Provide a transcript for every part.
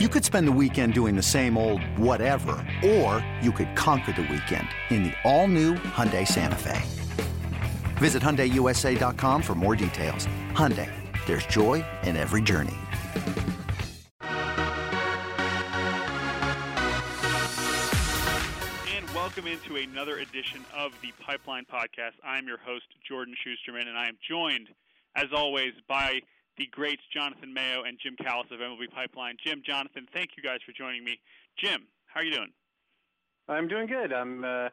You could spend the weekend doing the same old whatever, or you could conquer the weekend in the all-new Hyundai Santa Fe. Visit HyundaiUSA.com for more details. Hyundai, there's joy in every journey. And welcome into another edition of the Pipeline Podcast. I'm your host, Jordan Schusterman, and I am joined, as always, by the greats Jonathan Mayo and Jim Callis of MLB Pipeline. Jim, Jonathan, thank you guys for joining me. Jim, how are you doing? I'm doing good. I'm uh,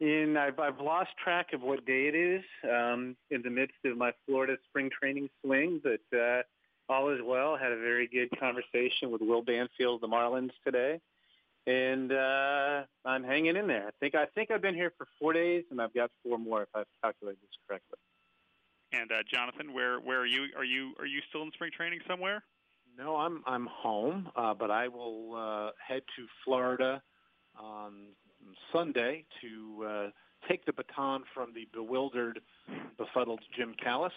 in. I've, I've lost track of what day it is um, in the midst of my Florida spring training swing, but uh, all is well. Had a very good conversation with Will Banfield, of the Marlins today, and uh, I'm hanging in there. I think I think I've been here for four days, and I've got four more if I've calculated this correctly. And uh, Jonathan, where where are you? Are you are you still in spring training somewhere? No, I'm I'm home, uh, but I will uh, head to Florida on Sunday to uh, take the baton from the bewildered, befuddled Jim Callis,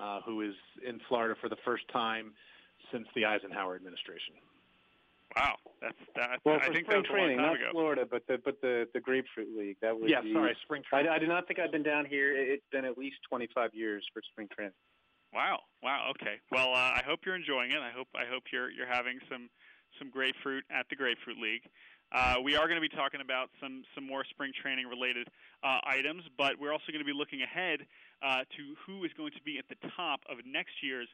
uh, who is in Florida for the first time since the Eisenhower administration. Wow, that's that. Well, I for think spring that was training, time not ago. Florida, but the but the the Grapefruit League. That was yeah, the, sorry, spring I, training. I do not think I've been down here. It- It's been at least 25 years for spring training. Wow, wow. Okay. Well, uh, I hope you're enjoying it. I hope I hope you're you're having some some grapefruit at the Grapefruit League. Uh, we are going to be talking about some some more spring training related uh, items, but we're also going to be looking ahead uh, to who is going to be at the top of next year's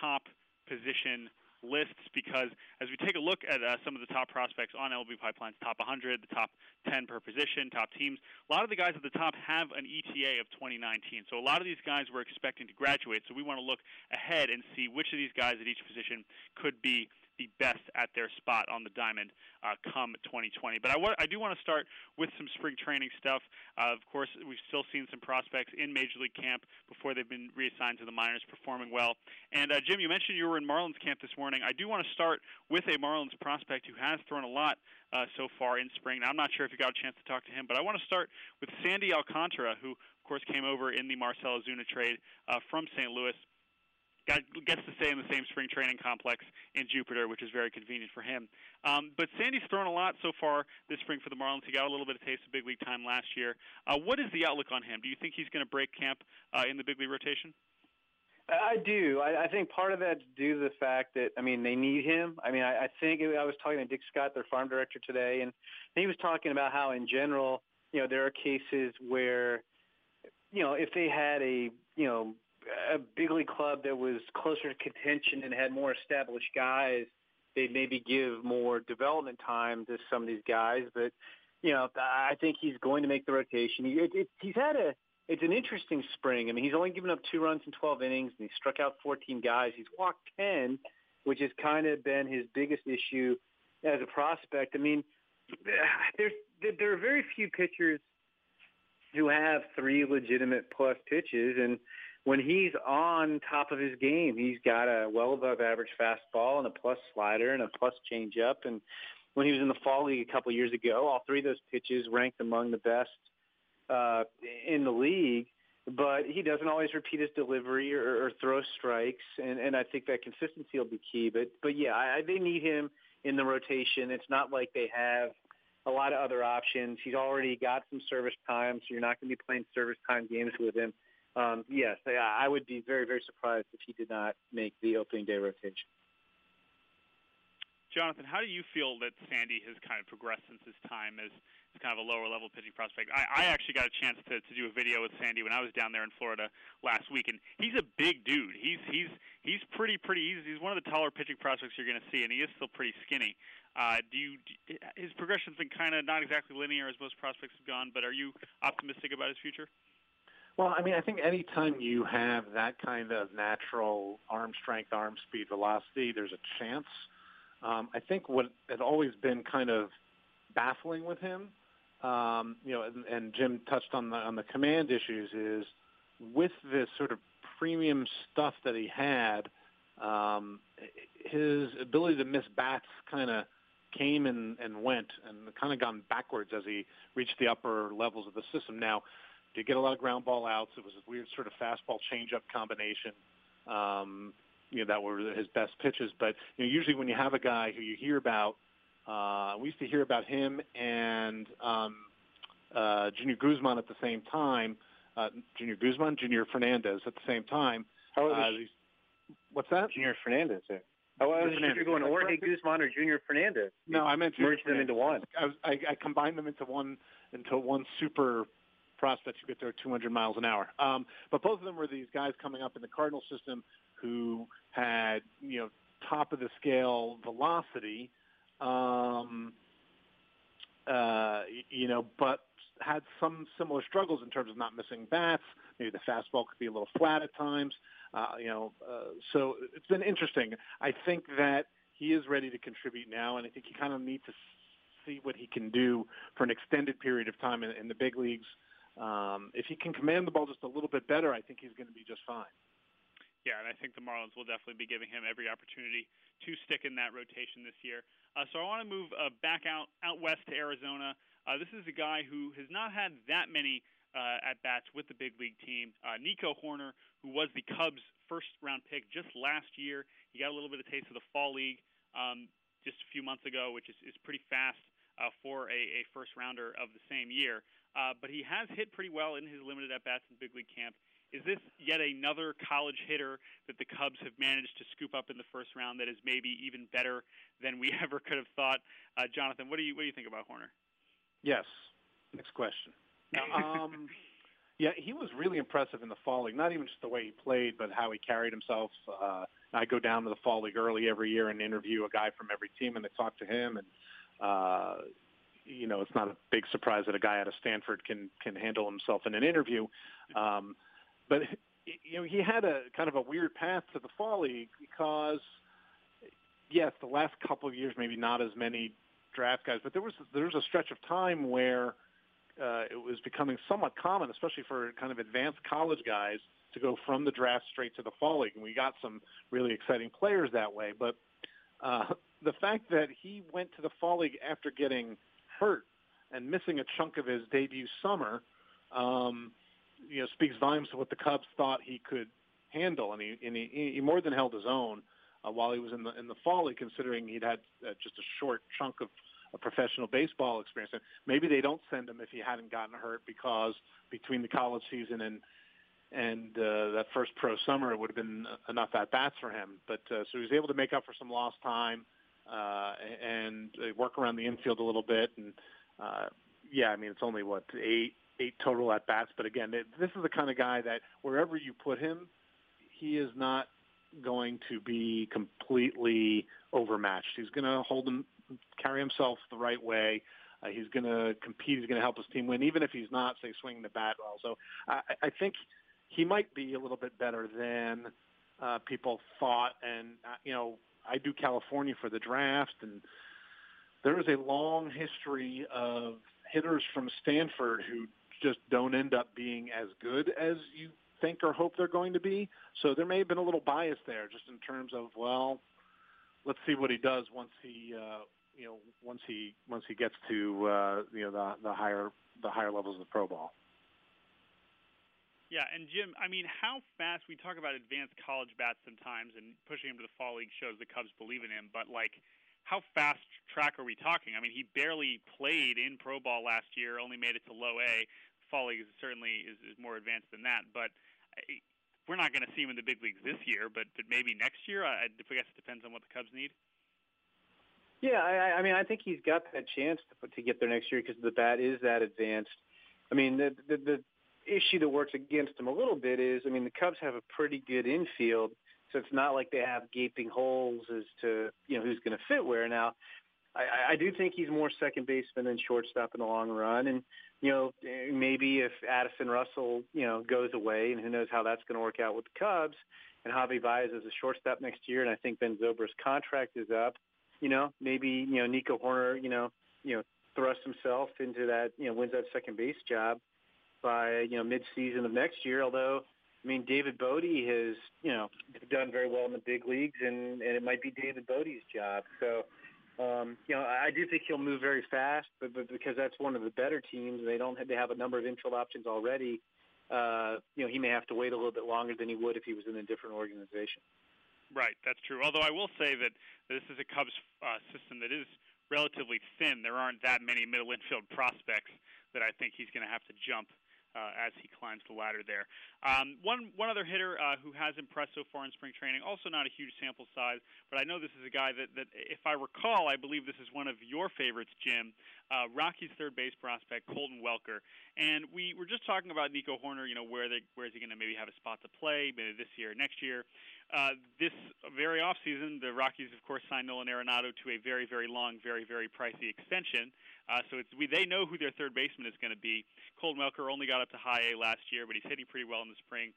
top position lists because as we take a look at uh, some of the top prospects on LB Pipeline's top 100, the top 10 per position, top teams, a lot of the guys at the top have an ETA of 2019. So a lot of these guys we're expecting to graduate. So we want to look ahead and see which of these guys at each position could be the best at their spot on the diamond uh, come 2020. But I, wa- I do want to start with some spring training stuff. Uh, of course, we've still seen some prospects in Major League camp before they've been reassigned to the minors performing well. And uh, Jim, you mentioned you were in Marlins camp this morning. I do want to start with a Marlins prospect who has thrown a lot uh, so far in spring. Now, I'm not sure if you got a chance to talk to him, but I want to start with Sandy Alcantara, who, of course, came over in the Marcell Ozuna trade uh, from St. Louis got, gets to stay in the same spring training complex in Jupiter, which is very convenient for him. Um, but Sandy's thrown a lot so far this spring for the Marlins. He got a little bit of taste of big league time last year. Uh, what is the outlook on him? Do you think he's going to break camp uh, in the big league rotation? I do. I, I think part of that's due to the fact that I mean they need him. I mean I, I think I was talking to Dick Scott, their farm director today, and he was talking about how in general, you know, there are cases where, you know, if they had a you know a big league club that was closer to contention and had more established guys, they'd maybe give more development time to some of these guys. But you know, I think he's going to make the rotation. He, it, it, he's had a it's an interesting spring. I mean, he's only given up two runs in 12 innings, and he struck out 14 guys. He's walked 10, which has kind of been his biggest issue as a prospect. I mean, there's there are very few pitchers who have three legitimate plus pitches, and when he's on top of his game, he's got a well above average fastball and a plus slider and a plus changeup. And when he was in the fall league a couple of years ago, all three of those pitches ranked among the best uh, in the league. But he doesn't always repeat his delivery or, or throw strikes, and, and I think that consistency will be key. But but yeah, I, they need him in the rotation. It's not like they have a lot of other options. He's already got some service time, so you're not going to be playing service time games with him. Um, yes, I, would be very, very surprised if he did not make the opening day rotation. Jonathan, how do you feel that Sandy has kind of progressed since his time as, as kind of a lower level pitching prospect? I, I actually got a chance to, to do a video with Sandy when I was down there in Florida last week, and he's a big dude. He's he's he's pretty pretty. He's he's one of the taller pitching prospects you're going to see, and he is still pretty skinny. Uh, do you do, his progression's been kind of not exactly linear as most prospects have gone, but are you optimistic about his future? Well, I mean, I think anytime you have that kind of natural arm strength, arm speed, velocity, there's a chance. Um, I think what had always been kind of baffling with him, um, you know, and, and Jim touched on the on the command issues, is with this sort of premium stuff that he had, um, his ability to miss bats kind of came and, and went and kind of gone backwards as he reached the upper levels of the system. Now, did get a lot of ground ball outs. It was a weird sort of fastball changeup combination. Um, you know that were his best pitches. But you know, usually when you have a guy who you hear about, uh, we used to hear about him and um, uh, Junior Guzman at the same time. Uh, Junior Guzman, Junior Fernandez at the same time. How uh, what's that? Junior Fernandez. There. Oh, I was Fernandez. you're going Jorge Guzman or Junior Fernandez. No, I meant Junior merge them into one. I, was, I, I combined them into one into one super prospect who get there 200 miles an hour. Um, but both of them were these guys coming up in the Cardinal system who had you know top of the scale velocity, um, uh, you know, but had some similar struggles in terms of not missing bats. Maybe the fastball could be a little flat at times. Uh, you know, uh, so it's been interesting. I think that he is ready to contribute now, and I think you kind of need to see what he can do for an extended period of time in, in the big leagues. Um, if he can command the ball just a little bit better, I think he's going to be just fine. Yeah, and I think the Marlins will definitely be giving him every opportunity to stick in that rotation this year. Uh, so I want to move uh, back out out west to Arizona. Uh, this is a guy who has not had that many uh, at bats with the big league team. Uh, Nico Hoerner, who was the Cubs' first round pick just last year, he got a little bit of taste of the fall league um, just a few months ago, which is, is pretty fast uh, for a, a first rounder of the same year. Uh, but he has hit pretty well in his limited at bats in big league camp. Is this yet another college hitter that the Cubs have managed to scoop up in the first round that is maybe even better than we ever could have thought? Uh, Jonathan, what do you what do you think about Hoerner? Yes. Next question. Now, um, yeah, he was really impressive in the fall league. Not even just the way he played, but how he carried himself. Uh, I go down to the fall league early every year and interview a guy from every team, and they talk to him. And uh, you know, it's not a big surprise that a guy out of Stanford can can handle himself in an interview. Um, but you know, he had a kind of a weird path to the fall league because, yes, the last couple of years maybe not as many draft guys, but there was there was a stretch of time where uh, it was becoming somewhat common, especially for kind of advanced college guys, to go from the draft straight to the fall league, and we got some really exciting players that way. But uh, the fact that he went to the fall league after getting hurt and missing a chunk of his debut summer, um, you know, speaks volumes to what the Cubs thought he could handle, and he and he, he more than held his own uh, while he was in the in the fall considering he'd had uh, just a short chunk of a professional baseball experience. And maybe they don't send him if he hadn't gotten hurt because between the college season and and uh, that first pro summer, it would have been enough at bats for him. But uh, so he was able to make up for some lost time uh, and work around the infield a little bit. And uh, yeah, I mean it's only what eight eight total at bats, but again, it, this is the kind of guy that wherever you put him, he is not going to be completely overmatched. He's going to hold him carry himself the right way. Uh, he's going to compete. He's going to help his team win, even if he's not, say, swinging the bat well. So I, I think he might be a little bit better than uh, people thought. And uh, you know, I do California for the draft, and there is a long history of hitters from Stanford who just don't end up being as good as you think or hope they're going to be. So there may have been a little bias there, just in terms of well, let's see what he does once he uh, you know once he once he gets to uh, you know the the higher the higher levels of the pro ball. Yeah, and Jim, I mean, how fast we talk about advanced college bats sometimes, and pushing him to the fall league shows the Cubs believe in him. But like, how fast track are we talking? I mean, he barely played in pro ball last year, only made it to low A. Fall league is certainly is, is more advanced than that, but eh, we're not going to see him in the big leagues this year. But but maybe next year. I, I guess it depends on what the Cubs need. Yeah, I, I mean, I think he's got that chance to to get there next year because the bat is that advanced. I mean, the, the the issue that works against him a little bit is, I mean, the Cubs have a pretty good infield, so it's not like they have gaping holes as to you know who's going to fit where. Now, I, I do think he's more second baseman than shortstop in the long run, and you know maybe if Addison Russell you know goes away, and who knows how that's going to work out with the Cubs, and Javi Baez is a shortstop next year, and I think Ben Zobrist's contract is up you know, maybe, you know, Nico Hoerner, you know, you know, thrust himself into that, you know, wins that second base job by, you know, mid-season of next year. Although, I mean, David Bote has, you know, done very well in the big leagues, and, and it might be David Bote's job. So, um, you know, I do think he'll move very fast, but, but because that's one of the better teams, they don't have, they have a number of infield options already. Uh, you know, he may have to wait a little bit longer than he would if he was in a different organization. Right, that's true. Although I will say that this is a Cubs uh, system that is relatively thin. There aren't that many middle infield prospects that I think he's going to have to jump as he climbs the ladder there. Um, one one other hitter uh, who has impressed so far in spring training, also not a huge sample size, but I know this is a guy that, that if I recall, I believe this is one of your favorites, Jim. Uh, Rockies' third base prospect, Colton Welker, and we were just talking about Nico Hoerner. You know, where they, where is he going to maybe have a spot to play, maybe this year, next year. Uh, this very off season, the Rockies, of course, signed Nolan Arenado to a very, very long, very, very pricey extension. Uh, so it's, we, they know who their third baseman is going to be. Colton Welker only got up to high A last year, but he's hitting pretty well in the spring.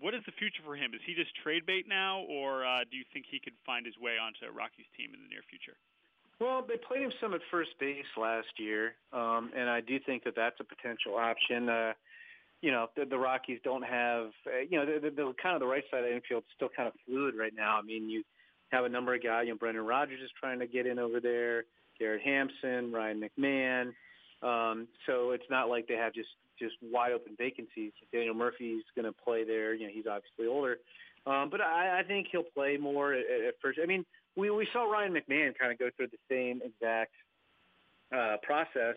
What is the future for him? Is he just trade bait now, or uh, do you think he could find his way onto a Rockies team in the near future? Well, they played him some at first base last year, um, and I do think that that's a potential option. Uh, you know, the, the Rockies don't have, uh, you know, the, the, the kind of the right side of infield is still kind of fluid right now. I mean, you have a number of guys. You know, Brendan Rodgers is trying to get in over there. Garrett Hampson, Ryan McMahon. Um, so it's not like they have just just wide open vacancies. Daniel Murphy's going to play there. You know, he's obviously older, um, but I, I think he'll play more at, at first. I mean, we we saw Ryan McMahon kind of go through the same exact uh, process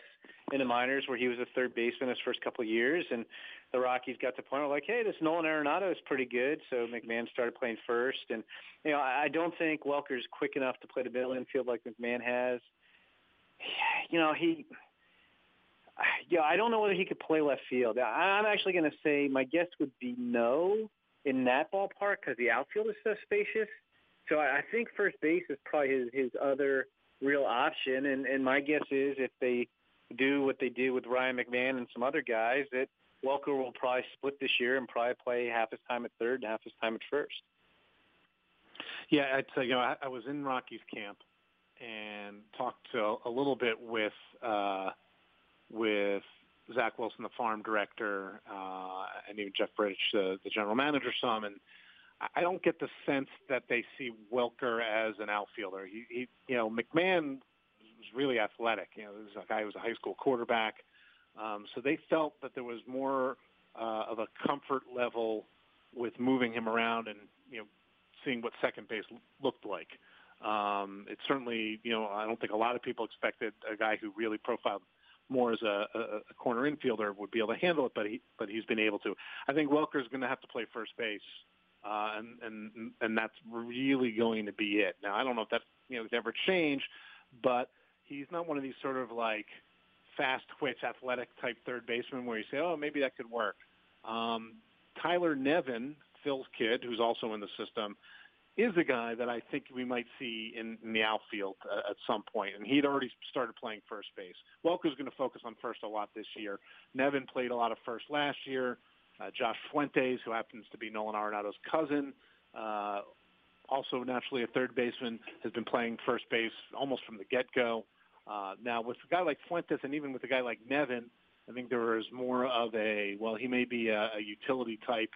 in the minors where he was a third baseman his first couple of years, and the Rockies got to the point where like, hey, this Nolan Arenado is pretty good, so McMahon started playing first, and you know I, don't think Welker's quick enough to play the middle infield like McMahon has you know, he, yeah, I don't know whether he could play left field. I'm actually going to say my guess would be no in that ballpark because the outfield is so spacious. So I think first base is probably his, his other real option. And, and my guess is if they do what they do with Ryan McMahon and some other guys, that Welker will probably split this year and probably play half his time at third and half his time at first. Yeah, I'd you know, I, I was in Rockies' camp and talked to a little bit with uh, with Zach Wilson, the farm director, uh, and even Jeff Bridich, the, the general manager, some. And I don't get the sense that they see Welker as an outfielder. He, he you know, McMahon was really athletic. You know, this is a guy who was a high school quarterback. Um, so they felt that there was more uh, of a comfort level with moving him around and you know seeing what second base looked like. Um, it's certainly, you know, I don't think a lot of people expected a guy who really profiled more as a, a, a corner infielder would be able to handle it, but he but he's been able to. I think Welker's going to have to play first base, uh, and and and that's really going to be it. Now I don't know if that you know ever change, but he's not one of these sort of like fast twitch athletic type third baseman where you say, oh maybe that could work. Um, Tyler Nevin, Phil's kid, who's also in the system, is a guy that I think we might see in, in the outfield uh, at some point, and he'd already started playing first base. Welker's going to focus on first a lot this year. Nevin played a lot of first last year. Uh, Josh Fuentes, who happens to be Nolan Arenado's cousin, uh, also naturally a third baseman, has been playing first base almost from the get-go. Uh, now, with a guy like Fuentes and even with a guy like Nevin, I think there is more of a, well, he may be a, a utility type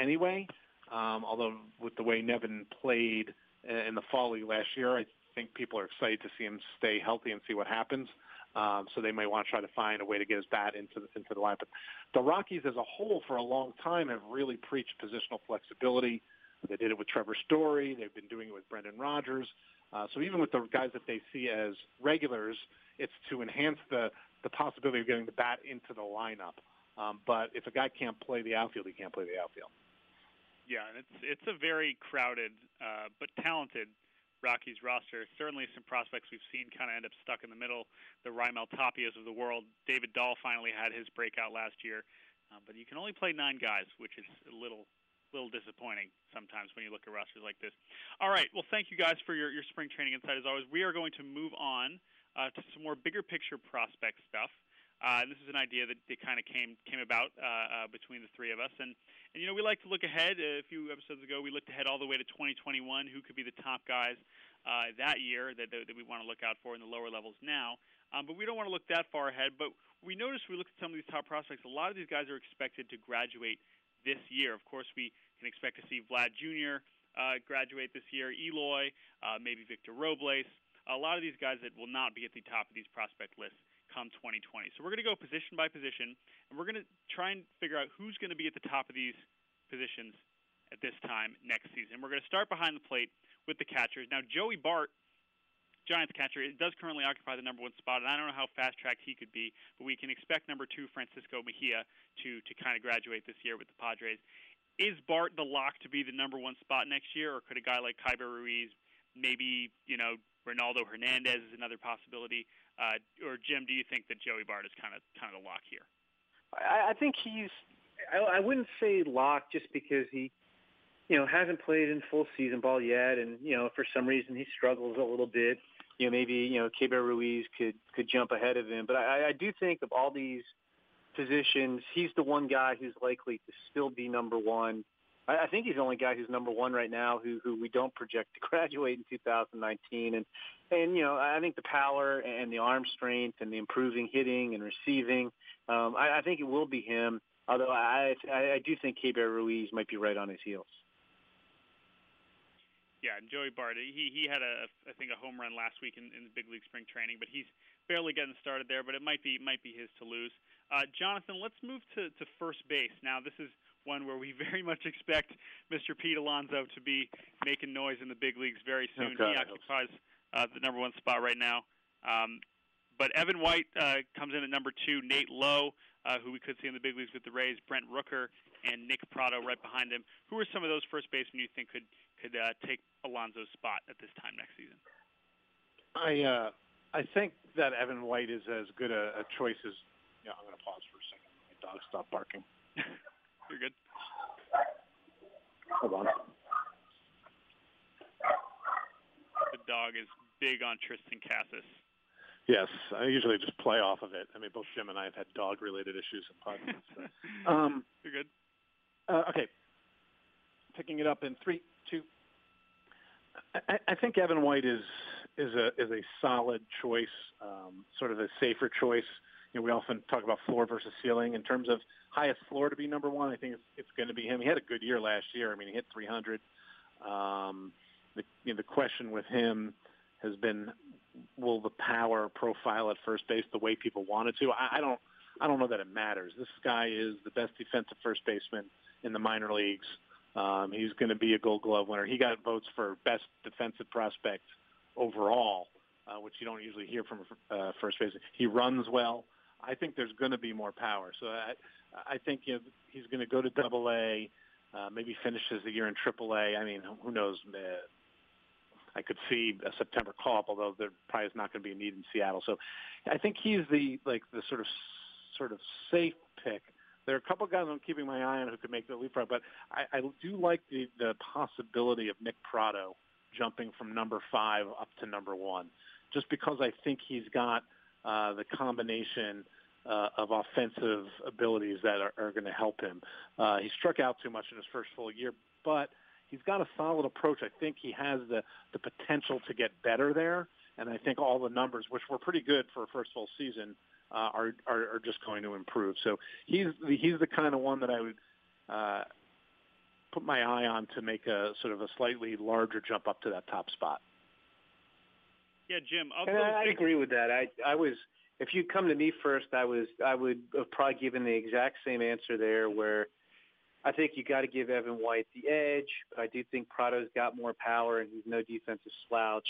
anyway, um, although with the way Nevin played in the fall league last year, I think people are excited to see him stay healthy and see what happens. Um, so they may want to try to find a way to get his bat into the, into the line. But the Rockies as a whole for a long time have really preached positional flexibility. They did it with Trevor Story. They've been doing it with Brendan Rodgers. Uh, so even with the guys that they see as regulars, it's to enhance the, the possibility of getting the bat into the lineup. Um, but if a guy can't play the outfield, he can't play the outfield. Yeah, and it's it's a very crowded uh, but talented Rockies roster. Certainly, some prospects we've seen kind of end up stuck in the middle. The Raimel Tapias of the world. David Dahl finally had his breakout last year, uh, but you can only play nine guys, which is a little little disappointing sometimes when you look at rosters like this. All right, well, thank you guys for your your spring training insight as always. We are going to move on uh, to some more bigger picture prospect stuff. Uh, and this is an idea that, that kind of came came about uh, uh, between the three of us, and and you know we like to look ahead. A few episodes ago, we looked ahead all the way to 2021. Who could be the top guys uh, that year that, that, that we want to look out for in the lower levels now? Um, but we don't want to look that far ahead. But we noticed we looked at some of these top prospects. A lot of these guys are expected to graduate this year. Of course, we can expect to see Vlad Jr. Uh, graduate this year, Eloy, uh, maybe Victor Robles. A lot of these guys that will not be at the top of these prospect lists come 2020. So we're going to go position by position, and we're going to try and figure out who's going to be at the top of these positions at this time next season. We're going to start behind the plate with the catchers. Now, Joey Bart, Giants catcher, It does currently occupy the number one spot, and I don't know how fast tracked he could be, but we can expect number two Francisco Mejia to to kind of graduate this year with the Padres. Is Bart the lock to be the number one spot next year, or could a guy like Keibert Ruiz, maybe you know Ronaldo Hernandez is another possibility, uh, or Jim, do you think that Joey Bart is kind of kind of the lock here? I, I think he's. I, I wouldn't say lock just because he you know, hasn't played in full season ball yet, and you know, for some reason he struggles a little bit. You know, maybe you know, Keibert Ruiz could could jump ahead of him, but I, I do think of all these positions, he's the one guy who's likely to still be number one. I, I think he's the only guy who's number one right now who who we don't project to graduate in 2019, and and you know, I think the power and the arm strength and the improving hitting and receiving, um, I, I think it will be him. Although I I, I do think Keibert Ruiz might be right on his heels. Yeah, and Joey Bart, he he had a I think a home run last week in, in the big league spring training, but he's barely getting started there. But it might be might be his to lose. Uh, Jonathan, let's move to to first base now. This is one where we very much expect Mr. Pete Alonso to be making noise in the big leagues very soon. Oh, he occupies uh, the number one spot right now. Um, but Evan White uh, comes in at number two. Nate Lowe, uh, who we could see in the big leagues with the Rays, Brent Rooker, and Nick Pratto right behind him. Who are some of those first basemen you think could could uh, take Alonso's spot at this time next season? I uh, I think that Evan White is as good a, a choice as. Yeah, I'm going to pause for a second. My dog stopped barking. You're good. Hold on. The dog is big on Triston Casas. Yes, I usually just play off of it. I mean, both Jim and I have had dog-related issues in podcasts. So. um, You're good. Uh, okay, picking it up in three, two. I, think Evan White is is a is a solid choice, um, sort of a safer choice. You know, we often talk about floor versus ceiling in terms of highest floor to be number one. I think it's, it's going to be him. He had a good year last year. I mean, he hit 300. Um, the you know, the question with him has been, will the power profile at first base the way people wanted to? I, I don't. I don't know that it matters. This guy is the best defensive first baseman in the minor leagues. Um, he's going to be a Gold Glove winner. He got votes for best defensive prospect overall, uh, which you don't usually hear from uh, first base. He runs well. I think there's going to be more power. So I, I think you know, he's going to go to Double A, uh, maybe finishes the year in Triple A. I mean, who knows? Uh, I could see a September call up, although there probably is not going to be a need in Seattle. So I think he's the like the sort of sort of safe pick. There are a couple guys I'm keeping my eye on who could make the leapfrog, but I, I do like the, the possibility of Nick Pratto jumping from number five up to number one, just because I think he's got uh, the combination uh, of offensive abilities that are, are going to help him. Uh, he struck out too much in his first full year, but he's got a solid approach. I think he has the, the potential to get better there, and I think all the numbers, which were pretty good for a first full season, uh, are, are are just going to improve. So he's he's the kind of one that I would uh, put my eye on to make a sort of a slightly larger jump up to that top spot. Yeah, Jim. And I, I agree with that. I I was if you come to me first, I was I would have probably given the exact same answer there. Where I think you got to give Evan White the edge, but I do think Pratto's got more power and he's no defensive slouch,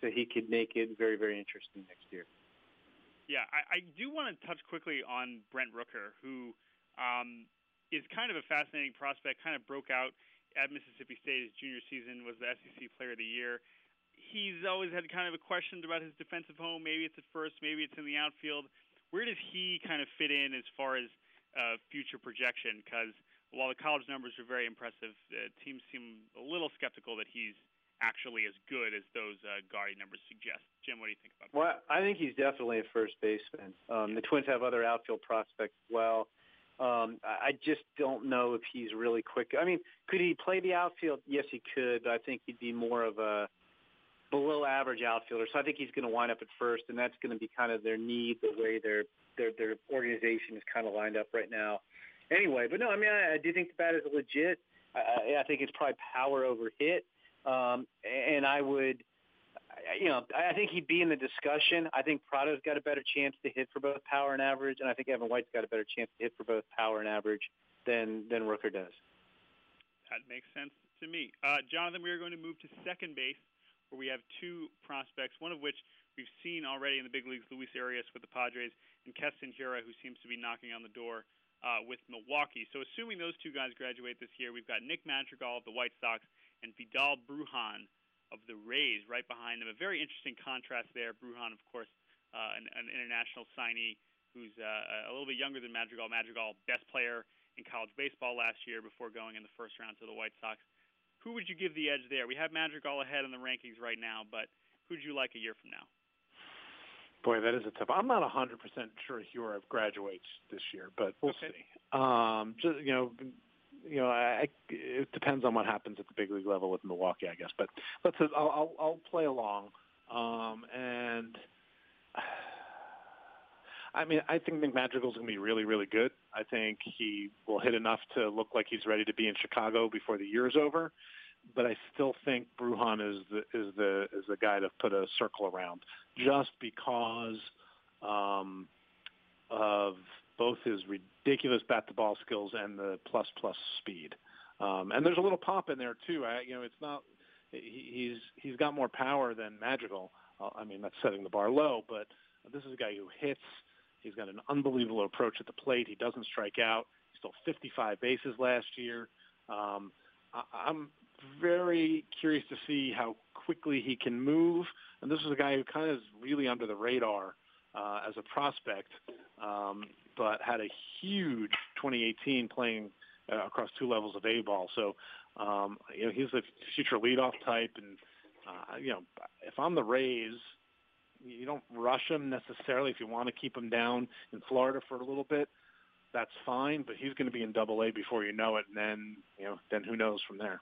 so he could make it very very interesting next year. Yeah, I, I do want to touch quickly on Brent Rooker, who um, is kind of a fascinating prospect. Kind of broke out at Mississippi State his junior season, was the SEC Player of the Year. He's always had kind of a question about his defensive home. Maybe it's at first, maybe it's in the outfield. Where does he kind of fit in as far as uh, future projection? Because while the college numbers are very impressive, uh, teams seem a little skeptical that he's actually as good as those uh, Guardy numbers suggest. Jim, what do you think about that? Well, I think he's definitely a first baseman. Um, the Twins have other outfield prospects well. Um, I just don't know if he's really quick. I mean, could he play the outfield? Yes, he could, but I think he'd be more of a below average outfielder. So I think he's going to wind up at first, and that's going to be kind of their need, the way their their their organization is kind of lined up right now. Anyway, but no, I mean, I, I do think the bat is legit. I, I think it's probably power over hit. Um, and I would, you know, I think he'd be in the discussion. I think Pratto's got a better chance to hit for both power and average, and I think Evan White's got a better chance to hit for both power and average than than Rooker does. That makes sense to me. Uh, Jonathan, we are going to move to second base, where we have two prospects, one of which we've seen already in the big leagues, Luis Urias with the Padres, and Keston Hiura, who seems to be knocking on the door uh, with Milwaukee. So assuming those two guys graduate this year, we've got Nick Madrigal of the White Sox and Vidal Brujan of the Rays right behind them. A very interesting contrast there. Brujan, of course, uh, an, an international signee who's uh, a little bit younger than Madrigal. Madrigal, best player in college baseball last year before going in the first round to the White Sox. Who would you give the edge there? We have Madrigal ahead in the rankings right now, but who'd you like a year from now? Boy, that is a tough. I'm not 100% sure Hiura graduates this year, but we'll okay. see. Um, just you know, you know, I, it depends on what happens at the big league level with Milwaukee, I guess. But let's. I'll, I'll, I'll play along, um, and I mean, I think Nick Madrigal's going to be really, really good. I think he will hit enough to look like he's ready to be in Chicago before the year is over. But I still think Brujan is the is the is the guy to put a circle around, just because um, of both his ridiculous bat to ball skills and the plus plus speed. Um, and there's a little pop in there too. I, you know, it's not he, he's he's got more power than Madrigal. Uh, I mean, that's setting the bar low, but this is a guy who hits He's got an unbelievable approach at the plate. He doesn't strike out. He stole 55 bases last year. Um, I, I'm very curious to see how quickly he can move. And this is a guy who kind of is really under the radar uh, as a prospect, um, but had a huge 2018 playing uh, across two levels of A ball. So, um, you know, he's a future leadoff type. And, uh, you know, if I'm the Rays, you don't rush him necessarily. If you want to keep him down in Florida for a little bit, that's fine. But he's going to be in Double A before you know it, and then you know, then who knows from there.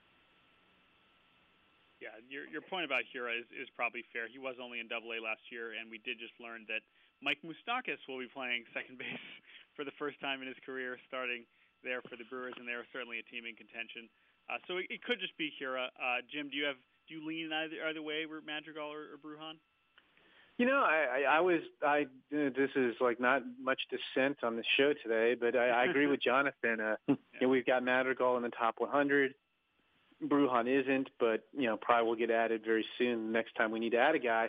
Yeah, your your point about Hiura is, is probably fair. He was only in Double A last year, and we did just learn that Mike Moustakas will be playing second base for the first time in his career, starting there for the Brewers, and they're certainly a team in contention. Uh, so it, it could just be Hiura. Uh, Jim, do you have do you lean either either way, Madrigal or, or Brujan? You know, I, I, I was I this is like not much dissent on the show today, but I, I agree with Jonathan. Uh, you know, we've got Madrigal in the top 100. Brujan isn't, but you know, probably will get added very soon. Next time we need to add a guy.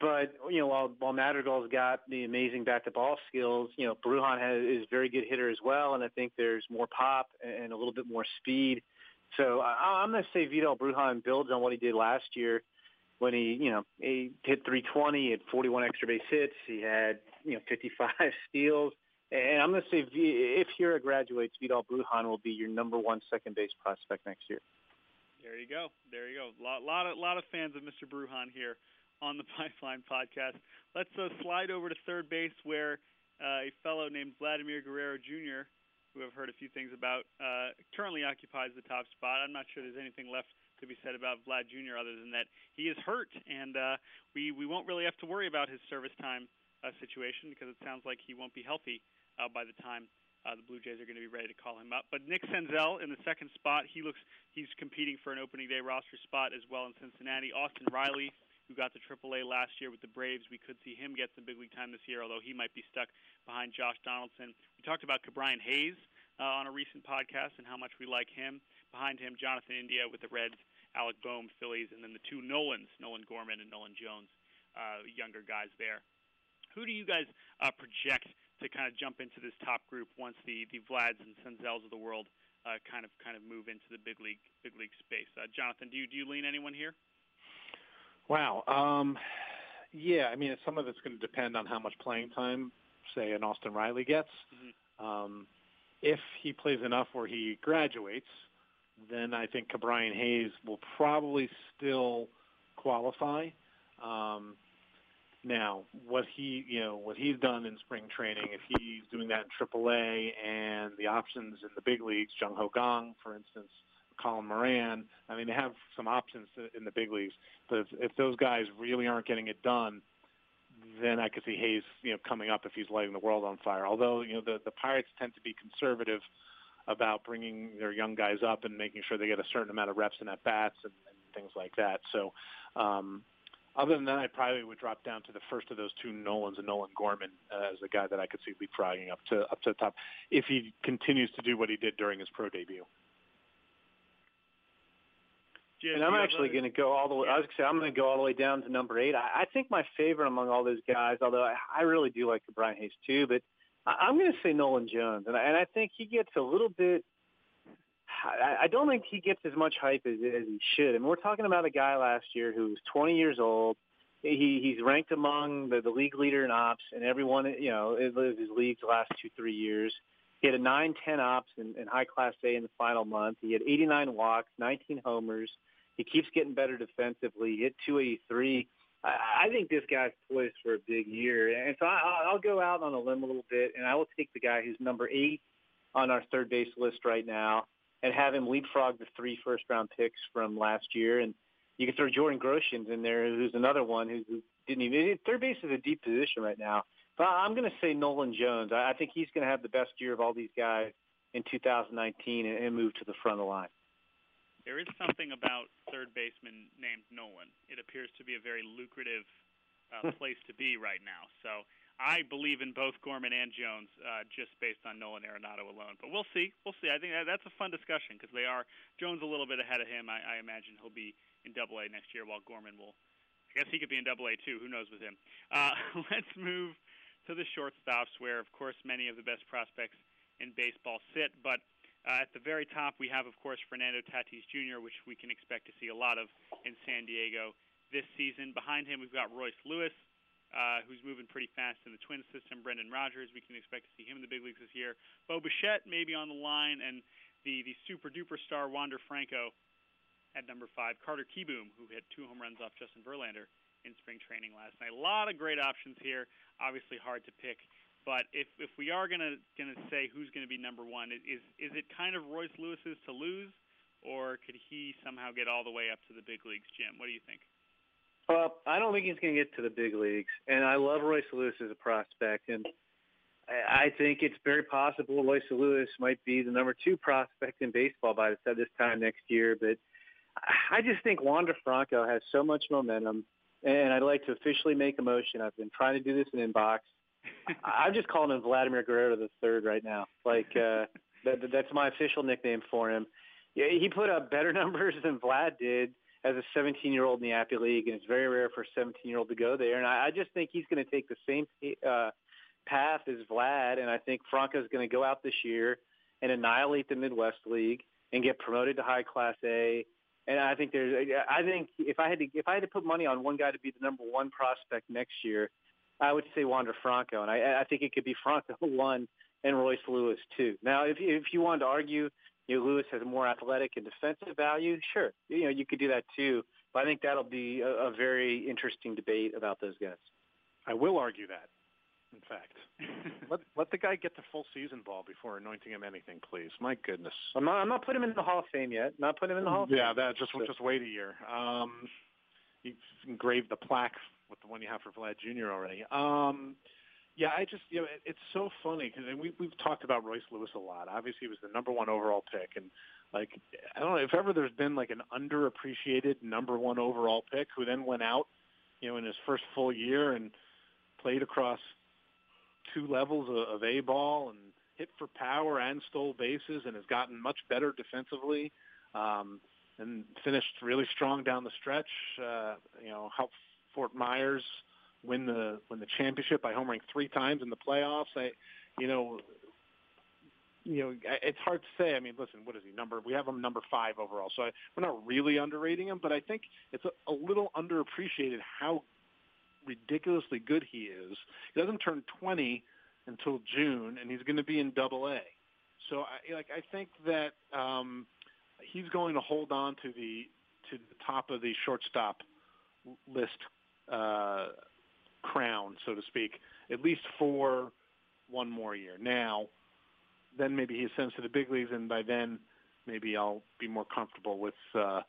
But you know, while while Madrigal's got the amazing bat-to-ball skills, you know, Brujan has, is a very good hitter as well, and I think there's more pop and a little bit more speed. So I, I'm going to say Vidal Brujan builds on what he did last year when he, you know, he hit 320, he had 41 extra base hits, he had, you know, 55 steals. And I'm going to say if Hiura graduates, Vidal Brujan will be your number one second base prospect next year. There you go. There you go. A lot, lot, of, lot of fans of Mr. Brujan here on the Pipeline Podcast. Let's uh, slide over to third base, where uh, a fellow named Vladimir Guerrero Jr., who I've heard a few things about, uh, currently occupies the top spot. I'm not sure there's anything left to be said about Vlad Jr. other than that he is hurt, and uh, we we won't really have to worry about his service time uh, situation because it sounds like he won't be healthy uh, by the time uh, the Blue Jays are going to be ready to call him up. But Nick Senzel in the second spot, he looks he's competing for an opening day roster spot as well in Cincinnati. Austin Riley, who got the AAA last year with the Braves, we could see him get some big league time this year, although he might be stuck behind Josh Donaldson. We talked about Ke'Bryan Hayes uh, on a recent podcast and how much we like him. Behind him, Jonathan India with the Reds Alec Bohm, Phillies, and then the two Nolans, Nolan Gorman and Nolan Jones, uh, younger guys there. Who do you guys uh, project to kind of jump into this top group once the the Vlads and Senzels of the world uh, kind of kind of move into the big league big league space? Uh, Jonathan, do you do you lean anyone here? Wow. Um, yeah, I mean, some of it's going to depend on how much playing time, say, an Austin Riley gets. Mm-hmm. Um, if he plays enough where he graduates, then I think Ke'Bryan Hayes will probably still qualify. Um, now, what he, you know, what he's done in spring training, if he's doing that in AAA and the options in the big leagues, Jung Ho Kang, for instance, Colin Moran, I mean, they have some options in the big leagues. But if, if those guys really aren't getting it done, then I could see Hayes, you know, coming up if he's lighting the world on fire. Although, you know, the the Pirates tend to be conservative about bringing their young guys up and making sure they get a certain amount of reps and at bats and, and things like that. So, um, other than that, I probably would drop down to the first of those two Nolans and Nolan Gorman uh, as a guy that I could see leapfrogging up to up to the top if he continues to do what he did during his pro debut. Jim, and I'm actually going to go all the way. Yeah. I was going to say I'm going to go all the way down to number eight. I, I think my favorite among all those guys, although I, I really do like Brian Hayes too, but I, I'm going to say Nolan Jones, and I, and I think he gets a little bit. I, don't think he gets as much hype as, as he should. Mean, we're talking about a guy last year who was 20 years old. He he's ranked among the, the league leader in ops in every one you know of his leagues last two three years. He had a 9-10 ops in, in high class A in the final month. He had 89 walks, 19 homers. He keeps getting better defensively. He hit 283. I, I think this guy's poised for a big year, and so I, I'll go out on a limb a little bit, and I will take the guy who's number eight on our third base list right now, and have him leapfrog the three first round picks from last year. And you can throw Jordan Groshans in there, who's another one who, who didn't even. Third base is a deep position right now. But I'm going to say Nolan Jones. I think he's going to have the best year of all these guys in 2019 and, and move to the front of the line. There is something about third baseman named Nolan. It appears to be a very lucrative uh, place to be right now. So I believe in both Gorman and Jones uh, just based on Nolan Arenado alone. But we'll see. We'll see. I think that, that's a fun discussion because they are Jones a little bit ahead of him. I, I imagine he'll be in Double A next year, while Gorman will. I guess he could be in Double A too. Who knows with him? Uh, let's move to the shortstops, where of course many of the best prospects in baseball sit. But uh, at the very top, we have, of course, Fernando Tatis Jr., which we can expect to see a lot of in San Diego this season. Behind him, we've got Royce Lewis, uh, who's moving pretty fast in the twin system. Brendan Rodgers, we can expect to see him in the big leagues this year. Bo Bichette maybe on the line, and the the super duper star Wander Franco at number five. Carter Kieboom, who hit two home runs off Justin Verlander in spring training last night. A lot of great options here. Obviously hard to pick but if if we are gonna gonna say who's gonna be number one, is is it kind of Royce Lewis's to lose, or could he somehow get all the way up to the big leagues? Jim, what do you think? Well, I don't think he's going to get to the big leagues, and I love Royce Lewis as a prospect, and I think it's very possible Royce Lewis might be the number two prospect in baseball by this time next year. But I just think Wander Franco has so much momentum, and I'd like to officially make a motion. I've been trying to do this in inbox I'm just calling him Vladimir Guerrero the third right now. Like uh, that, that's my official nickname for him. Yeah, he put up better numbers than Vlad did as a 17-year-old in the Appy League, and it's very rare for a 17-year-old to go there. And I, I just think he's going to take the same uh, path as Vlad, and I think Franco's going to go out this year and annihilate the Midwest League and get promoted to High Class A. And I think there's, I think if I had to, if I had to put money on one guy to be the number one prospect next year, I would say Wander Franco, and I, I think it could be Franco one and Royce Lewis two. Now, if if you wanted to argue, you know, Lewis has more athletic and defensive value, sure, you know, you could do that too. But I think that'll be a, a very interesting debate about those guys. I will argue that. In fact, let let the guy get the full season ball before anointing him anything, please. My goodness. I'm not. I'm not putting him in the Hall of Fame yet. Not putting him in the Hall. Of fame. yeah, that just just wait a year. Um, he engraved the plaque with the one you have for Vlad Jr. already. Um, yeah, I just you know it, it's so funny because we we've talked about Royce Lewis a lot. Obviously, he was the number one overall pick, and like I don't know if ever there's been like an underappreciated number one overall pick who then went out, you know, in his first full year and played across two levels of, of A ball and hit for power and stole bases and has gotten much better defensively. Um, and finished really strong down the stretch. Uh, you know, helped Fort Myers win the win the championship by homering three times in the playoffs. I, you know, you know, it's hard to say. I mean, listen, what is he number? We have him number five overall, so I, we're not really underrating him, but I think it's a, a little underappreciated how ridiculously good he is. He doesn't turn 20 until June, and he's going to be in Double A. So, I, like, I think that um, he's going to hold on to the to the top of the shortstop list uh, crown, so to speak, at least for one more year. Now, then maybe he ascends to the big leagues, and by then maybe I'll be more comfortable with uh,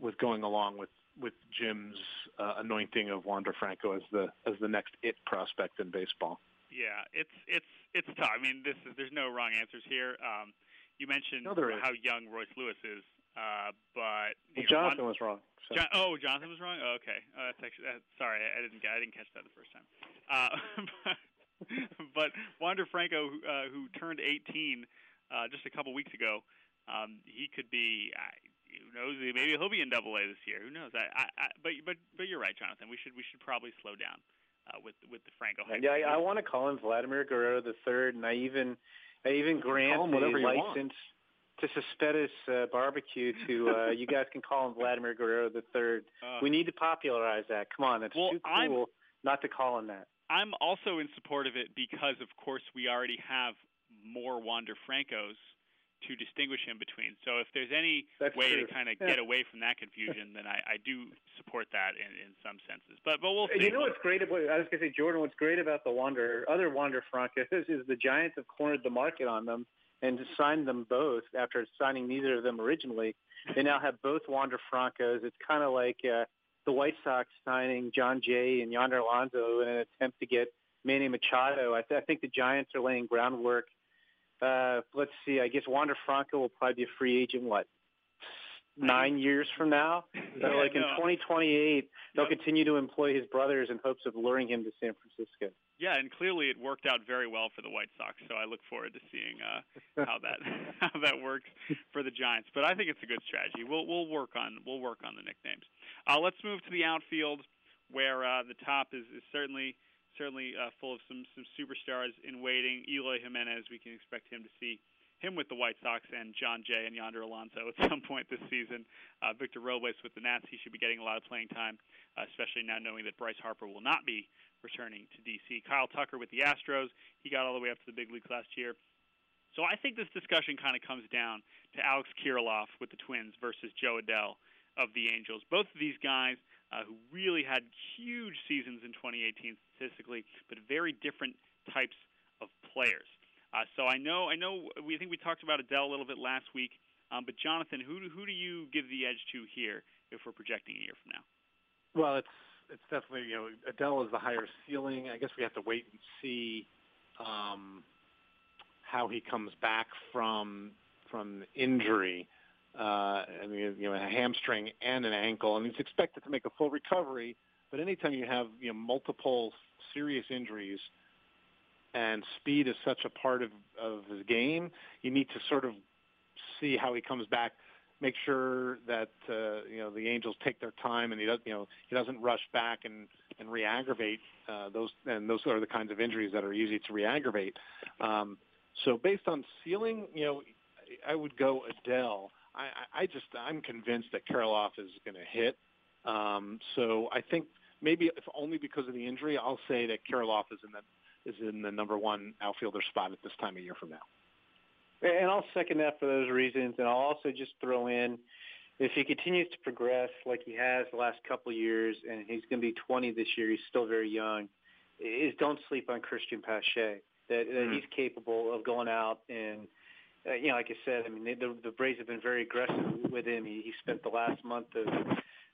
with going along with with Jim's uh, anointing of Wander Franco as the as the next it prospect in baseball. Yeah, it's it's it's tough. I mean, this is there's no wrong answers here. Um, you mentioned no, how young Royce Lewis is, uh, but Jonathan was wrong. So. John, oh, Jonathan was wrong. Oh, okay, uh, that's actually uh, sorry. I, I didn't I didn't catch that the first time. Uh, but, Wander Franco, uh, who turned 18 uh, just a couple weeks ago, um, he could be uh, knows? Maybe he'll be in Double A this year. Who knows? I, I, I, but but but you're right, Jonathan. We should we should probably slow down uh, with with the Franco. Yeah, I, I want to call him Vladimir Guerrero the third, and I even I even grant the license to Suspetis uh, barbecue to uh, you guys can call him Vladimir Guerrero the third. Uh, we need to popularize that. Come on, that's well, too cool I'm, not to call him that. I'm also in support of it because, of course, we already have more Wander Francos to distinguish him between. So if there's any That's way true. to kind of yeah. get away from that confusion, then I, I do support that in, in some senses. But but we'll see. You know what's great about I was going to say Jordan. What's great about the Wander other Wander Francos is the Giants have cornered the market on them and to sign them both after signing neither of them originally. They now have both Wander Francos. It's kind of like uh, the White Sox signing Jon Jay and Yonder Alonso in an attempt to get Manny Machado. I, th- I think the Giants are laying groundwork uh, let's see. I guess Wander Franco will probably be a free agent. What nine years from now? So yeah, like in 2028, they'll continue to employ his brothers in hopes of luring him to San Francisco. Yeah, and clearly it worked out very well for the White Sox. So I look forward to seeing uh, how that how that works for the Giants. But I think it's a good strategy. We'll we'll work on we'll work on the nicknames. Uh, let's move to the outfield, where uh, the top is, is certainly certainly uh, full of some some superstars in waiting. Eloy Jimenez, we can expect him to see him with the White Sox and Jon Jay and Yonder Alonso at some point this season. Uh, Victor Robles with the Nats, he should be getting a lot of playing time, uh, especially now knowing that Bryce Harper will not be returning to DC. Kyle Tucker with the Astros, he got all the way up to the big leagues last year. So I think this discussion kind of comes down to Alex Kirilloff with the Twins versus Jo Adell of the Angels. Both of these guys uh, who really had huge seasons in 2018 statistically, but very different types of players. Uh, so I know, I know, we think we talked about Adell a little bit last week, um, but Jonathan, who do, who do you give the edge to here if we're projecting a year from now? Well, it's it's definitely you know Adell is the higher ceiling. I guess we have to wait and see um, how he comes back from from injury. Uh, I mean, you know, a hamstring and an ankle, and he's expected to make a full recovery. But anytime you have you know multiple serious injuries, and speed is such a part of of his game, you need to sort of see how he comes back. Make sure that uh, you know the Angels take their time, and he doesn't you know he doesn't rush back and and re-aggravate uh, those. And those are the kinds of injuries that are easy to re-aggravate. Um, so based on ceiling, you know, I would go Adell. I, I just I'm convinced that Kirilloff is going to hit. Um, so I think maybe if only because of the injury, I'll say that Kirilloff is in the is in the number one outfielder spot at this time of year from now. And I'll second that for those reasons. And I'll also just throw in, if he continues to progress like he has the last couple of years, and he's going to be 20 this year, he's still very young, is don't sleep on Cristian Pache. That, that Mm. he's capable of going out and, uh, you know, like I said, I mean, they, the, the Braves have been very aggressive with him. He, he spent the last month of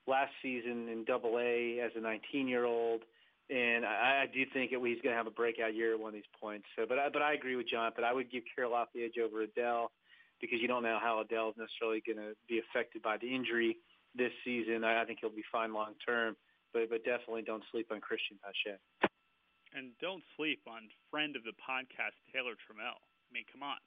last season in Double A as a 19-year-old. And I, I do think that he's going to have a breakout year at one of these points. So, but I, but I agree with John. But I would give Kirilloff the edge over Adell because you don't know how Adell is necessarily going to be affected by the injury this season. I, I think he'll be fine long term. But but definitely don't sleep on Cristian Pache. And don't sleep on friend of the podcast Taylor Trammell. I mean, come on,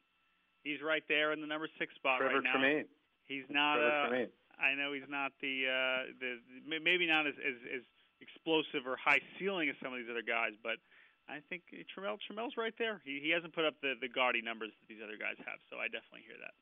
he's right there in the number six spot Trevor right now. Tremaine. He's not. Trevor Uh, Tremaine. I know he's not the uh, the maybe not as, as as explosive or high ceiling as some of these other guys, but I think Trammell Trammell's right there. He he hasn't put up the the gaudy numbers that these other guys have, so I definitely hear that.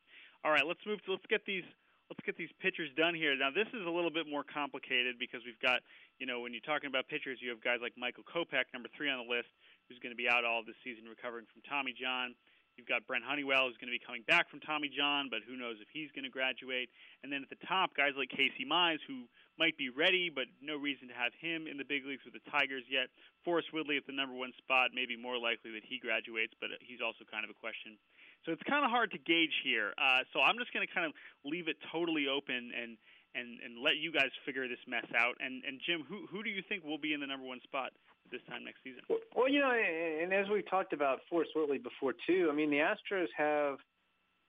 All right, let's move to let's get these let's get these pitchers done here. Now this is a little bit more complicated because we've got you know when you're talking about pitchers, you have guys like Michael Kopech, number three on the list, who's going to be out all this season recovering from Tommy John. You've got Brent Honeywell, who's going to be coming back from Tommy John, but who knows if he's going to graduate. And then at the top, guys like Casey Mize, who might be ready, but no reason to have him in the big leagues with the Tigers yet. Forrest Whitley at the number one spot, maybe more likely that he graduates, but he's also kind of a question. So it's kind of hard to gauge here. Uh, so I'm just going to kind of leave it totally open and and and let you guys figure this mess out. And and Jim, who who do you think will be in the number one spot this time next season? Well, you know, and as we've talked about Forrest Whitley before too. I mean, the Astros have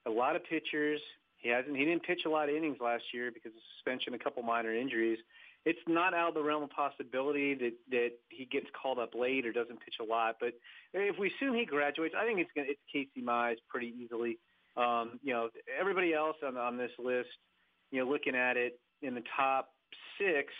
a lot of pitchers. He hasn't. He didn't pitch a lot of innings last year because of suspension, a couple minor injuries. It's not out of the realm of possibility that that he gets called up late or doesn't pitch a lot. But if we assume he graduates, I think it's to it's Casey Mize pretty easily. Um, you know, everybody else on on this list you know, looking at it in the top six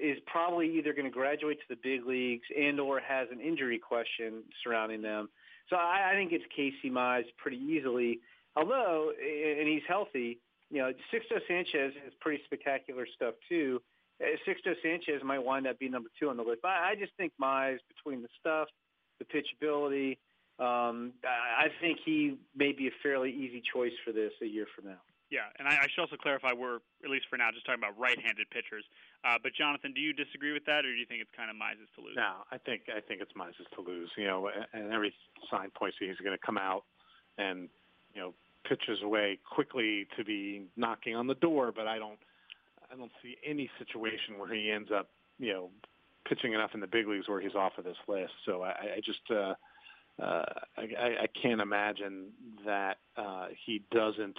is probably either going to graduate to the big leagues and or has an injury question surrounding them. So I, I think it's Casey Mize pretty easily. Although, and he's healthy, you know, Sixto Sanchez has pretty spectacular stuff too. Uh, Sixto Sanchez might wind up being number two on the list. But I just think Mize, between the stuff, the pitchability, um, I think he may be a fairly easy choice for this a year from now. Yeah, and I, I should also clarify we're at least for now just talking about right-handed pitchers. Uh, but Jonathan, do you disagree with that, or do you think it's kind of Mize's to lose? No, I think I think it's Mize's to lose. You know, and every sign points to he's going to come out and you know pitches away quickly to be knocking on the door. But I don't I don't see any situation where he ends up you know pitching enough in the big leagues where he's off of this list. So I, I just uh, uh, I, I can't imagine that uh, he doesn't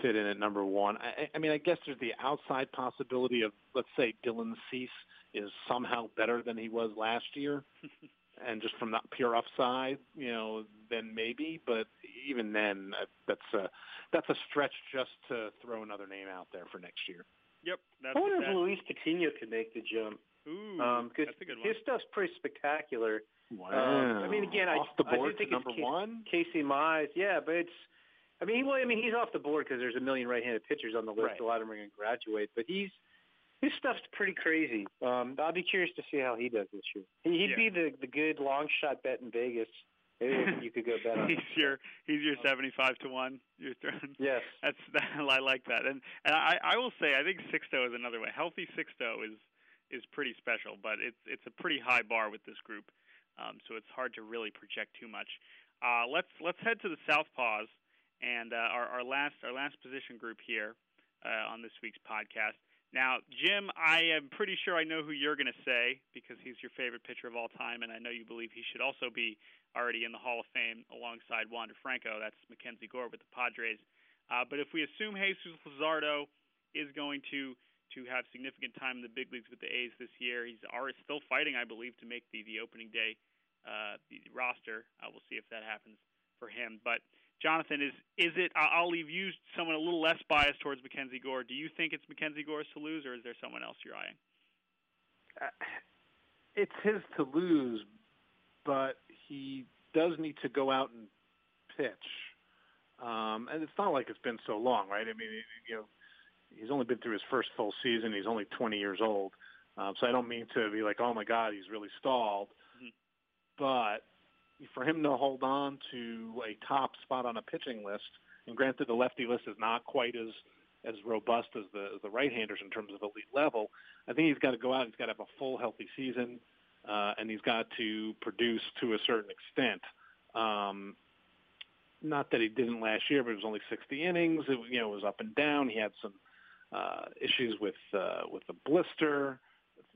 fit in at number one. I, I mean, I guess there's the outside possibility of, let's say, Dylan Cease is somehow better than he was last year, and just from that pure upside, you know, then maybe. But even then, uh, that's a that's a stretch just to throw another name out there for next year. Yep. That's, I wonder if Luis Patino can make the jump. Ooh, um, that's a good one. His stuff's pretty spectacular. Wow. Um, I mean, again, off I, the board I do think number it's one. Casey Mize, yeah, but it's I mean, well, I mean, he's off the board because there's a million right-handed pitchers on the list. Right. A lot of them are going to graduate, but he's his stuff's pretty crazy. Um, I'll be curious to see how he does this year. He, would yeah. be the the good long shot bet in Vegas. Maybe you could go bet on. he's your he's your seventy-five to one. You're throwing. Yes, that's I like that, and and I I will say I think Sixto is another way. Healthy Sixto is is pretty special, but it's it's a pretty high bar with this group, um, so it's hard to really project too much. Uh, let's let's head to the Southpaws and uh, our, our last our last position group here uh, on this week's podcast. Now, Jim, I am pretty sure I know who you're going to say because he's your favorite pitcher of all time, and I know you believe he should also be already in the Hall of Fame alongside Wander Franco. That's Mackenzie Gore with the Padres. Uh, but if we assume Jesus Luzardo is going to to have significant time in the big leagues with the A's this year, he's already still fighting, I believe, to make the the opening day uh, the roster. Uh, we'll see if that happens for him. But Jonathan, is is it? I'll leave you someone a little less biased towards Mackenzie Gore. Do you think it's Mackenzie Gore's to lose, or is there someone else you're eyeing? Uh, it's his to lose, but he does need to go out and pitch. Um, and it's not like it's been so long, right? I mean, you know, he's only been through his first full season. He's only 20 years old. Um, so I don't mean to be like, oh my God, he's really stalled. Mm-hmm. But for him to hold on to a top spot on a pitching list, and granted the lefty list is not quite as as robust as the as the right-handers in terms of elite level, I think he's got to go out. He's got to have a full healthy season, uh, and he's got to produce to a certain extent. Um, not that he didn't last year, but it was only 60 innings. It, you know, it was up and down. He had some uh, issues with uh, with the blister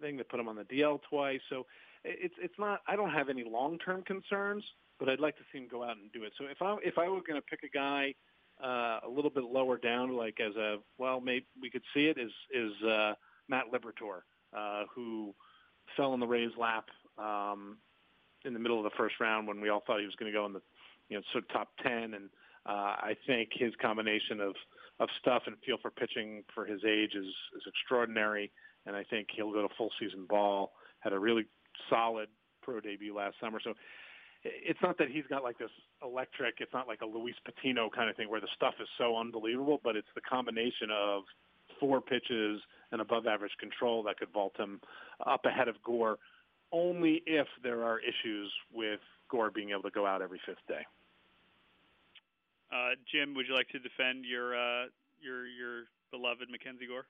thing that put him on the DL twice. So it's it's not. I don't have any long term concerns, but I'd like to see him go out and do it. So if I if I were going to pick a guy uh, a little bit lower down, like as a well, maybe we could see it is is uh, Matt Liberatore, uh, who fell in the Rays' lap um, in the middle of the first round when we all thought he was going to go in the you know sort of top ten, and uh, I think his combination of of stuff and feel for pitching for his age is is extraordinary, and I think he'll go to full season ball. Had a really solid pro debut last summer. So it's not that he's got like this electric. It's not like a Luis Patino kind of thing where the stuff is so unbelievable, but it's the combination of four pitches and above average control that could vault him up ahead of Gore only if there are issues with Gore being able to go out every fifth day. Uh, Jim, would you like to defend your uh, your your beloved Mackenzie Gore?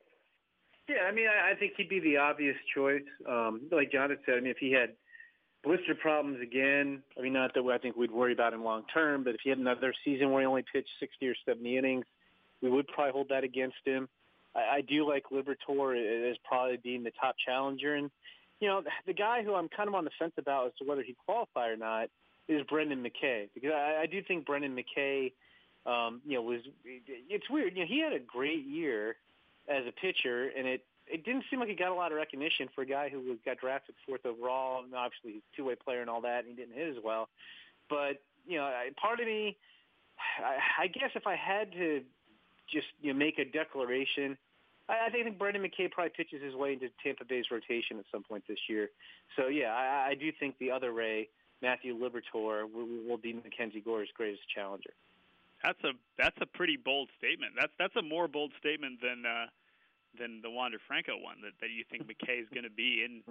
Yeah, I mean, I, I think he'd be the obvious choice. Um, like John had said, I mean, if he had blister problems again, I mean, not that I think we'd worry about him long term, but if he had another season where he only pitched 60 or 70 innings, we would probably hold that against him. I, I do like Liberatore as probably being the top challenger, and you know, the guy who I'm kind of on the fence about as to whether he'd qualify or not is Brendan McKay because I, I do think Brendan McKay, um, you know, was it's weird. You know, he had a great year as a pitcher, and it it didn't seem like he got a lot of recognition for a guy who got drafted fourth overall, and obviously he's a two-way player and all that, and he didn't hit as well. But you know, part of me, I, I guess if I had to just you know, make a declaration. I, I think Brendan McKay probably pitches his way into Tampa Bay's rotation at some point this year. So yeah, I, I do think the other Ray, Matthew Liberatore, will, will be Mackenzie Gore's greatest challenger. That's a that's a pretty bold statement. That's that's a more bold statement than uh, than the Wander Franco one that, that you think McKay is going to be in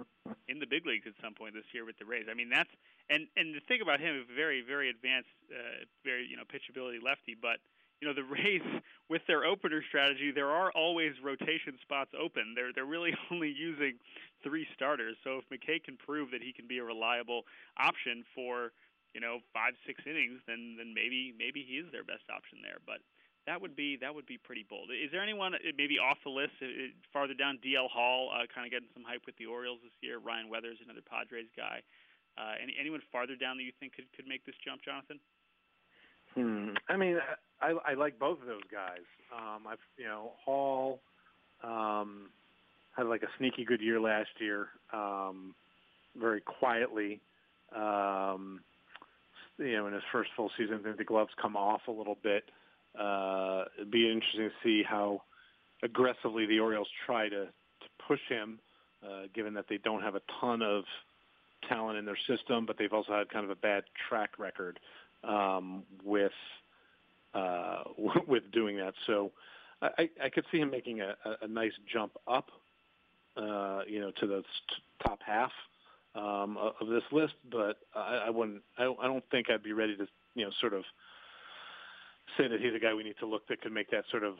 in the big leagues at some point this year with the Rays. I mean that's and and the thing about him, is very very advanced, uh, very you know pitchability lefty, but you know the Rays with their opener strategy, there are always rotation spots open. They're they're really only using three starters. So if McKay can prove that he can be a reliable option for you know five six innings, then then maybe maybe he is their best option there. But that would be that would be pretty bold. Is there anyone uh, maybe off the list uh, farther down? DL Hall, uh, kind of getting some hype with the Orioles this year. Ryan Weathers, another Padres guy. Uh, any anyone farther down that you think could could make this jump, Jonathan? Hmm. I mean, I, I like both of those guys. Um, I've you know Hall um, had like a sneaky good year last year, um, very quietly. Um, you know, in his first full season, I think the gloves come off a little bit. Uh, it'd be interesting to see how aggressively the Orioles try to, to push him, uh, given that they don't have a ton of talent in their system, but they've also had kind of a bad track record um, with uh, with doing that. So I, I could see him making a, a nice jump up, uh, you know, to the top half um, of this list. But I, I wouldn't. I, I don't think I'd be ready to, you know, sort of say that he's a guy we need to look that could make that sort of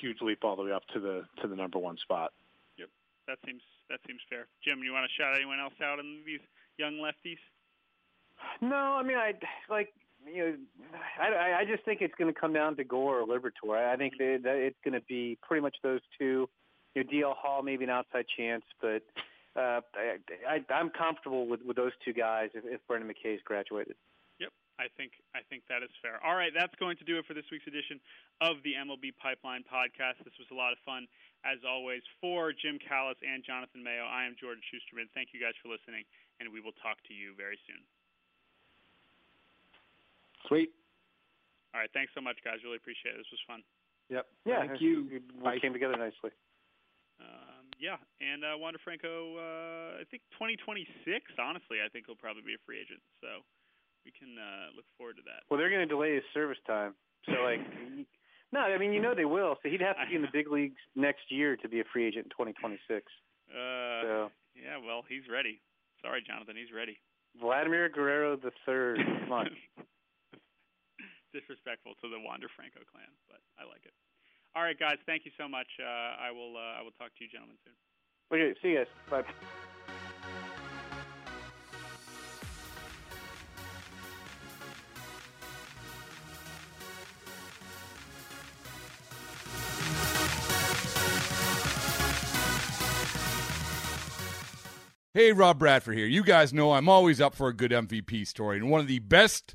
huge leap all the way up to the to the number one spot. Yep, that seems that seems fair. Jim, you want to shout anyone else out in these young lefties? No, I mean I like you know I I just think it's going to come down to Gore or Liberatore. I think that, that it's going to be pretty much those two. You know, DL Hall maybe an outside chance, but uh, I, I I'm comfortable with with those two guys if, if Brendan McKay's graduated. Yep, I think I think that is fair. All right, that's going to do it for this week's edition of the MLB Pipeline podcast. This was a lot of fun as always. For Jim Callis and Jonathan Mayo, I am Jordan Schusterman. Thank you guys for listening, and we will talk to you very soon. Sweet. All right. Thanks so much, guys. Really appreciate it. This was fun. Yep. Yeah. Thank you. We came together nicely. Um, yeah, and uh, Wander Franco, uh, I think 2026. Honestly, I think he'll probably be a free agent. So we can uh, look forward to that. Well, they're going to delay his service time. So like, no, I mean you know they will. So he'd have to be in the big leagues next year to be a free agent in 2026. Uh, so yeah, well, he's ready. Sorry, Jonathan, he's ready. Vladimir Guerrero the third. Come on. disrespectful to the Wander Franco clan, but I like it. All right, guys, thank you so much. Uh, I will uh, I will talk to you gentlemen soon. Okay, see you guys. Bye. Hey, Rob Bradford here. You guys know I'm always up for a good MVP story, and one of the best